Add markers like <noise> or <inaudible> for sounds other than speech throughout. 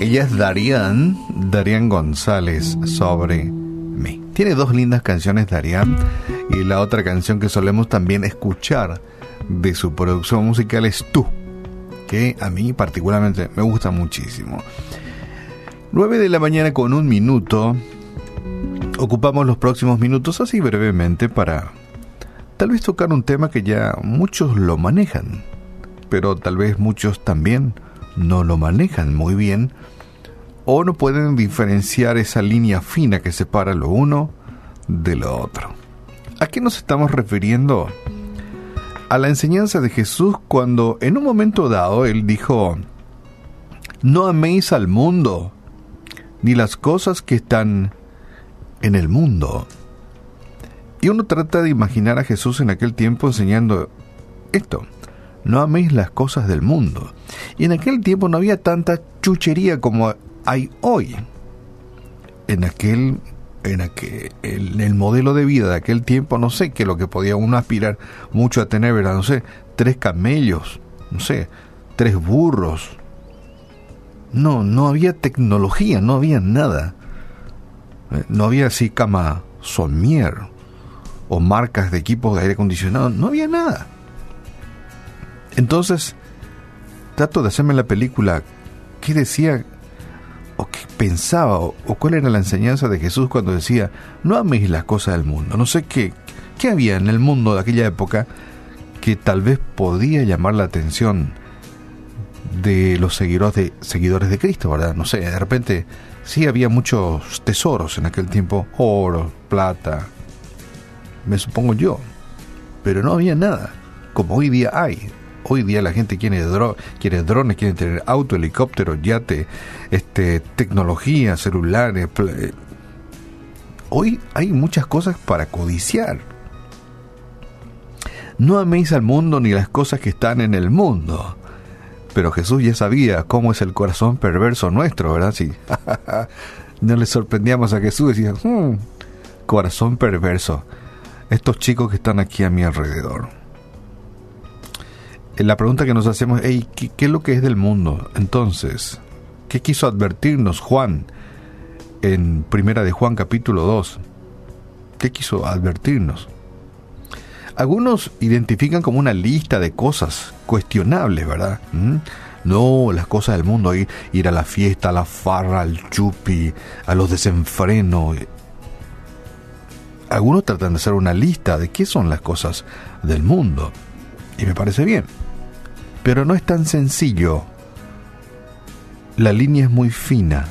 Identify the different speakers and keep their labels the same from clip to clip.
Speaker 1: Ella es Darían, Darían González, sobre mí. Tiene dos lindas canciones, Darían, y la otra canción que solemos también escuchar de su producción musical es Tú, que a mí particularmente me gusta muchísimo. 9 de la mañana con un minuto. Ocupamos los próximos minutos así brevemente para tal vez tocar un tema que ya muchos lo manejan, pero tal vez muchos también no lo manejan muy bien o no pueden diferenciar esa línea fina que separa lo uno de lo otro. ¿A qué nos estamos refiriendo? A la enseñanza de Jesús cuando en un momento dado él dijo, no améis al mundo, ni las cosas que están en el mundo. Y uno trata de imaginar a Jesús en aquel tiempo enseñando esto no améis las cosas del mundo. Y en aquel tiempo no había tanta chuchería como hay hoy. En aquel, en aquel, en el modelo de vida de aquel tiempo, no sé qué lo que podía uno aspirar mucho a tener, ¿verdad? No sé, tres camellos, no sé, tres burros. No, no había tecnología, no había nada. Eh, no había así cama Solmier o marcas de equipos de aire acondicionado, no había nada. Entonces, trato de hacerme la película, ¿qué decía o qué pensaba o, cuál era la enseñanza de Jesús cuando decía, no améis las cosas del mundo? No sé qué, qué había en el mundo de aquella época que tal vez podía llamar la atención de los seguidores de, seguidores de Cristo, ¿verdad? No sé, de repente sí había muchos tesoros en aquel tiempo, oro, plata, me supongo yo, pero no había nada, como hoy día hay. Hoy día la gente quiere, drones, quiere tener auto, helicóptero, yate, este, tecnología, celulares. Eh. Hoy hay muchas cosas para codiciar. No améis al mundo ni las cosas que están en el mundo. Pero Jesús ya sabía cómo es el corazón perverso nuestro, ¿verdad? Sí. <laughs> no le sorprendíamos a Jesús, decía, hmm, corazón perverso. Estos chicos que están aquí a mi alrededor la pregunta que nos hacemos es, ¿qué, es lo que es del mundo? Entonces, ¿qué quiso advertirnos Juan en Primera de Juan capítulo 2? ¿Qué quiso advertirnos? Algunos identifican como una lista de cosas cuestionables, ¿verdad? ¿Mm? No, las cosas del mundo, ir, ir a la fiesta, a la farra, al chupi, a los desenfrenos. Algunos tratan de hacer una lista de qué son las cosas del mundo. Y me parece bien. Pero no es tan sencillo. La línea es muy fina.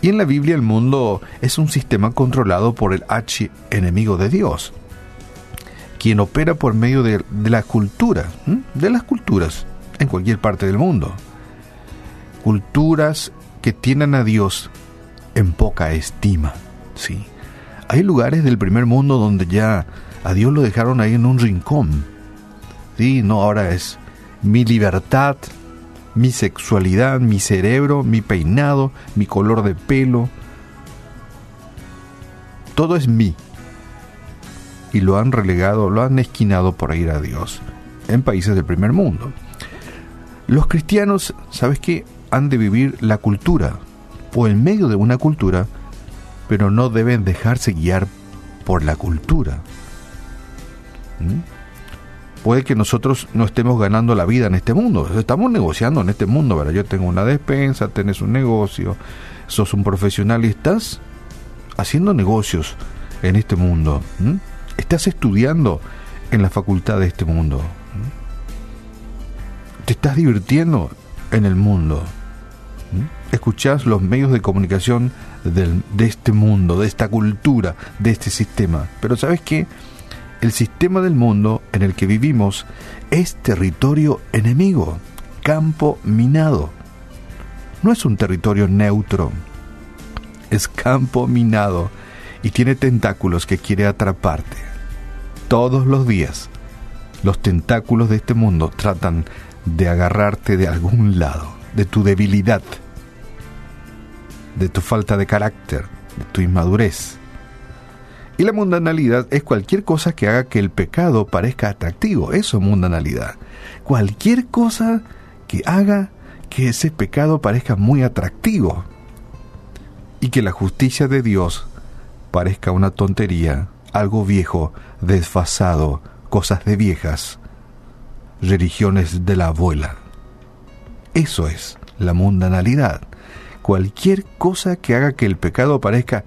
Speaker 1: Y en la Biblia el mundo es un sistema controlado por el H enemigo de Dios, quien opera por medio de, la cultura, de las culturas, en cualquier parte del mundo. Culturas que tienen a Dios en poca estima. ¿sí? Hay lugares del primer mundo donde ya a Dios lo dejaron ahí en un rincón. Sí, no, ahora es mi libertad, mi sexualidad, mi cerebro, mi peinado, mi color de pelo. Todo es mí. Y lo han relegado, lo han esquinado por ir a Dios en países del primer mundo. Los cristianos, ¿sabes qué? Han de vivir la cultura o en medio de una cultura, pero no deben dejarse guiar por la cultura. ¿Mm? Puede que nosotros no estemos ganando la vida en este mundo. Estamos negociando en este mundo, ¿verdad? Yo tengo una despensa, tenés un negocio, sos un profesional y estás haciendo negocios en este mundo. Estás estudiando en la facultad de este mundo. Te estás divirtiendo en el mundo. Escuchás los medios de comunicación de este mundo, de esta cultura, de este sistema. Pero ¿sabes qué? El sistema del mundo en el que vivimos es territorio enemigo, campo minado. No es un territorio neutro, es campo minado y tiene tentáculos que quiere atraparte. Todos los días, los tentáculos de este mundo tratan de agarrarte de algún lado, de tu debilidad, de tu falta de carácter, de tu inmadurez y la mundanalidad es cualquier cosa que haga que el pecado parezca atractivo. Eso es mundanalidad. Cualquier cosa que haga que ese pecado parezca muy atractivo y que la justicia de Dios parezca una tontería, algo viejo, desfasado, cosas de viejas, religiones de la abuela. Eso es la mundanalidad. Cualquier cosa que haga que el pecado parezca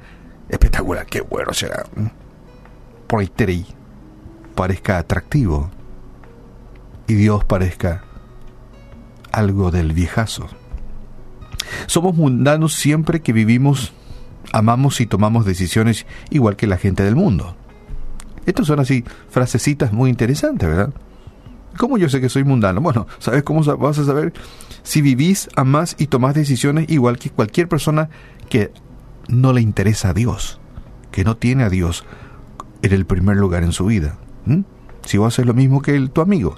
Speaker 1: espectacular, qué bueno será, por parezca atractivo y Dios parezca algo del viejazo. Somos mundanos siempre que vivimos, amamos y tomamos decisiones igual que la gente del mundo. Estas son así frasecitas muy interesantes, ¿verdad? ¿Cómo yo sé que soy mundano? Bueno, ¿sabes cómo vas a saber? Si vivís, amás y tomás decisiones igual que cualquier persona que no le interesa a Dios, que no tiene a Dios en el primer lugar en su vida. Si vos haces lo mismo que el, tu amigo,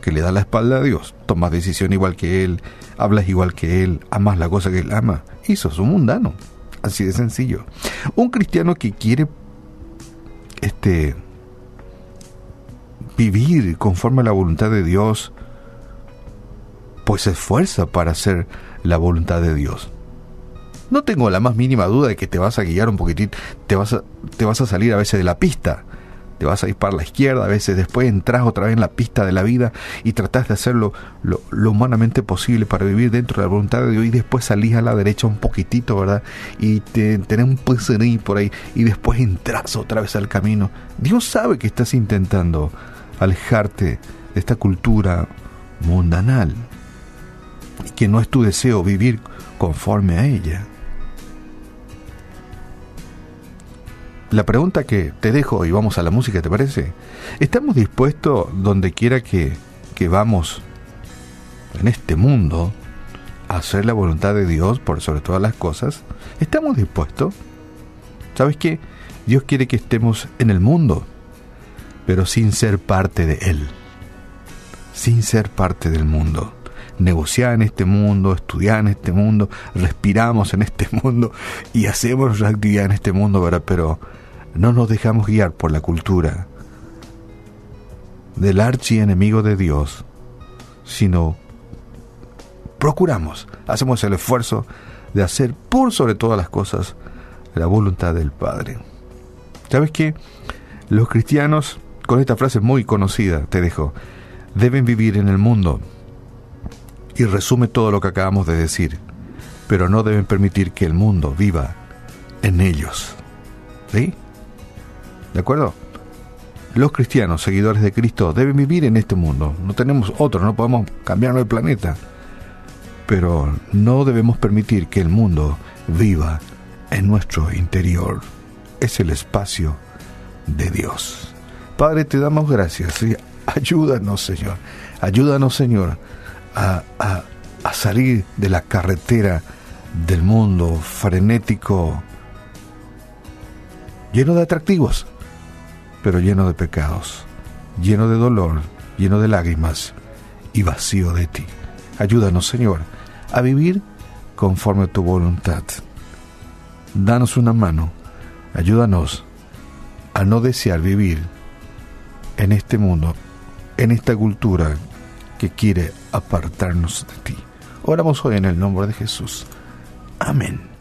Speaker 1: que le da la espalda a Dios, tomas decisión igual que Él, hablas igual que Él, amas la cosa que Él ama, y sos un mundano. Así de sencillo. Un cristiano que quiere este vivir conforme a la voluntad de Dios, pues se esfuerza para hacer la voluntad de Dios. No tengo la más mínima duda de que te vas a guiar un poquitito, te vas a, te vas a salir a veces de la pista, te vas a ir para la izquierda, a veces después entras otra vez en la pista de la vida y tratás de hacerlo lo, humanamente posible para vivir dentro de la voluntad de Dios y después salís a la derecha un poquitito, ¿verdad? Y te, tenés un ahí por ahí y después entras otra vez al camino. Dios sabe que estás intentando alejarte de esta cultura mundanal y que no es tu deseo vivir conforme a ella. La pregunta que te dejo y vamos a la música, ¿te parece? ¿Estamos dispuestos, donde quiera que, que vamos en este mundo, a hacer la voluntad de Dios por sobre todas las cosas? ¿Estamos dispuestos? ¿Sabes qué? Dios quiere que estemos en el mundo, pero sin ser parte de Él. Sin ser parte del mundo negociar en este mundo, estudiar en este mundo, respiramos en este <laughs> mundo y hacemos nuestra actividad en este mundo, ¿verdad? Pero no nos dejamos guiar por la cultura del archienemigo de Dios, sino procuramos, hacemos el esfuerzo de hacer por sobre todas las cosas la voluntad del Padre. ¿Sabes qué? Los cristianos, con esta frase muy conocida, te dejo, deben vivir en el mundo y resume todo lo que acabamos de decir, pero no deben permitir que el mundo viva en ellos. ¿Sí? ¿De acuerdo? Los cristianos, seguidores de Cristo, deben vivir en este mundo. No tenemos otro, no podemos cambiarnos el planeta. Pero no debemos permitir que el mundo viva en nuestro interior. Es el espacio de Dios. Padre, te damos gracias. Ayúdanos, Señor. Ayúdanos, Señor, a, a salir de la carretera del mundo frenético, lleno de atractivos, pero lleno de pecados, lleno de dolor, lleno de lágrimas y vacío de ti. Ayúdanos, Señor, a vivir conforme a tu voluntad. Danos una mano, ayúdanos a no desear vivir en este mundo, en esta cultura que quiere apartarnos de ti. Oramos hoy en el nombre de Jesús. Amén.